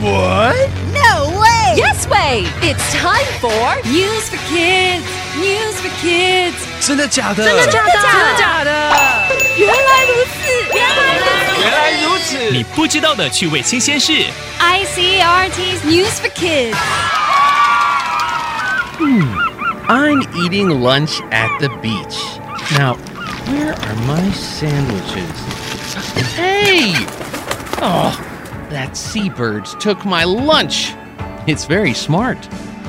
What? No way! Yes way! It's time for News for Kids. News for Kids. 真的假的？真的假的？真的假的？原来如此，原来如此。原来如此。你不知道的趣味新鲜事。 ICRT's News for Kids. I'm eating lunch at the beach. Now, where are my sandwiches? Hey! Oh, that seabirds took my lunch. It's very smart.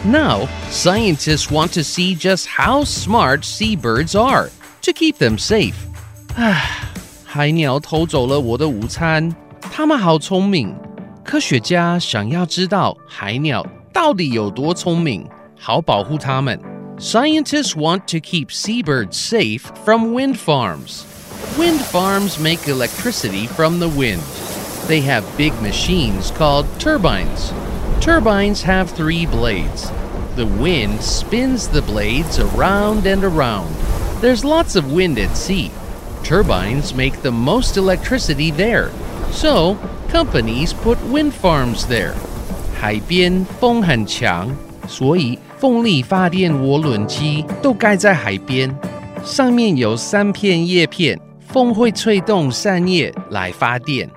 Now, scientists want to see just how smart seabirds are to keep them safe. 海鸟偷走了我的午餐，它们好聪明。科学家想要知道海鸟到底有多聪明，好保护它们。Scientists want to keep seabirds safe from wind farms. Wind farms make electricity from the wind. They have big machines called turbines. Turbines have three blades. The wind spins the blades around and around. There's lots of wind at sea. Turbines make the most electricity there. So, companies put wind farms there. 海边风很强，所以风力发电涡轮机都盖在海边，上面有三片叶片，风会吹动扇叶来发电。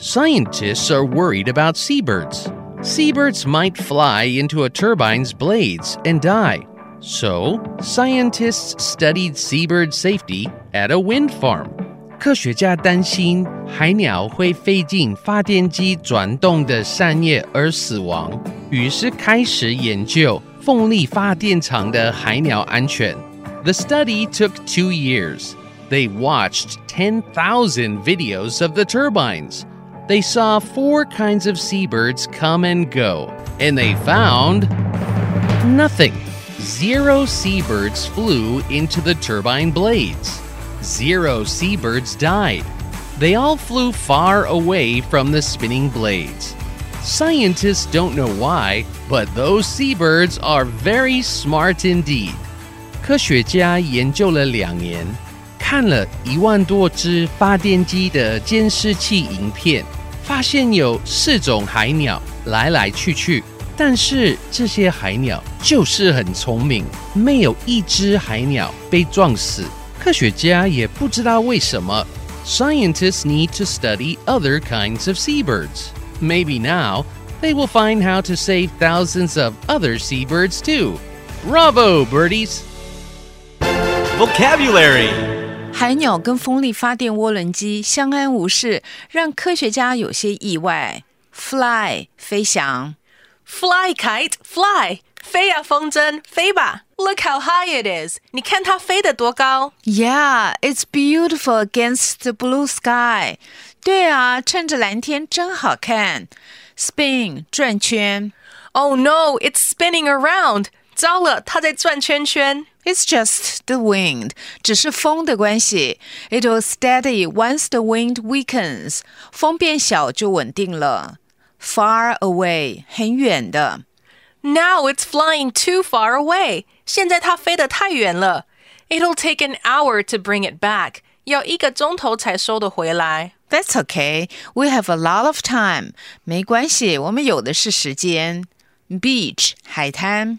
Scientists are worried about seabirds. Seabirds might fly into a turbine's blades and die. So, scientists studied seabird safety at a wind farm. 科学家担心海鸟会飞进发电机转动的扇叶而死亡，于是开始研究风力发电厂的海鸟安全。The study took two years. They watched 10,000 videos of the turbines. They saw four kinds of seabirds come and go, and they found nothing. Zero seabirds flew into the turbine blades. Zero seabirds died. They all flew far away from the spinning blades. Scientists don't know why, but those seabirds are very smart indeed. 科学家研究了两年，看了一万多只发电机的监视器影片， 发现有四种海鸟来来去去，但是这些海鸟就是很聪明，没有一只海鸟被撞死。科学家也不知道为什么。Scientists need to study other kinds of seabirds. Maybe now they will find how to save thousands of other seabirds too. Bravo, birdies! Vocabulary. 海鸟跟风力发电涡轮机相安无事，让科学家有些意外。Fly 飞翔 Fly kite, fly，飞呀风筝，飞吧。Look how high it is，你看它飞得多高。 ，Yeah, it's beautiful against the blue sky。对啊，趁着蓝天真好看。Spin 转圈 Oh no, it's spinning around， 糟了，它在转圈圈。 It's just the wind，只是风的关系。It will steady once the wind weakens，风变小就稳定了。Far away，很远的。 Now it's flying too far away，现在它飞得太远了。It'll take an hour to bring it back，要一个钟头才收得回来。 That's okay. We have a lot of time. 没关系，我们有的是时间。Beach 海滩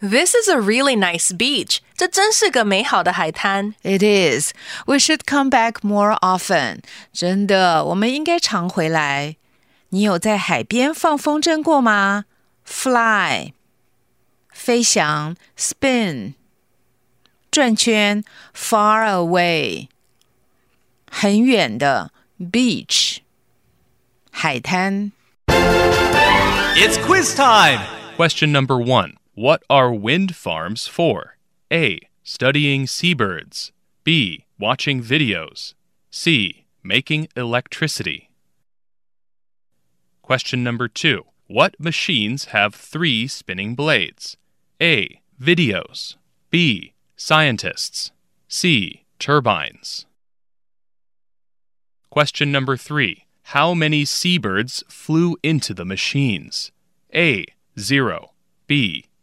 This is a really nice beach，这真是个美好的海滩。 It is. We should come back more often. 真的，我们应该常回来。你有在海边放风筝过吗？Fly 飞翔，spin 转圈，far away 很远的，beach 海滩。 It's quiz time. Question number one What are wind farms for? A. Studying seabirds. B. Watching videos. C. Making electricity. Question number two What machines have three spinning blades? A. Videos. B. Scientists. C. Turbines. Question number three How many seabirds flew into the machines? A. 0. B.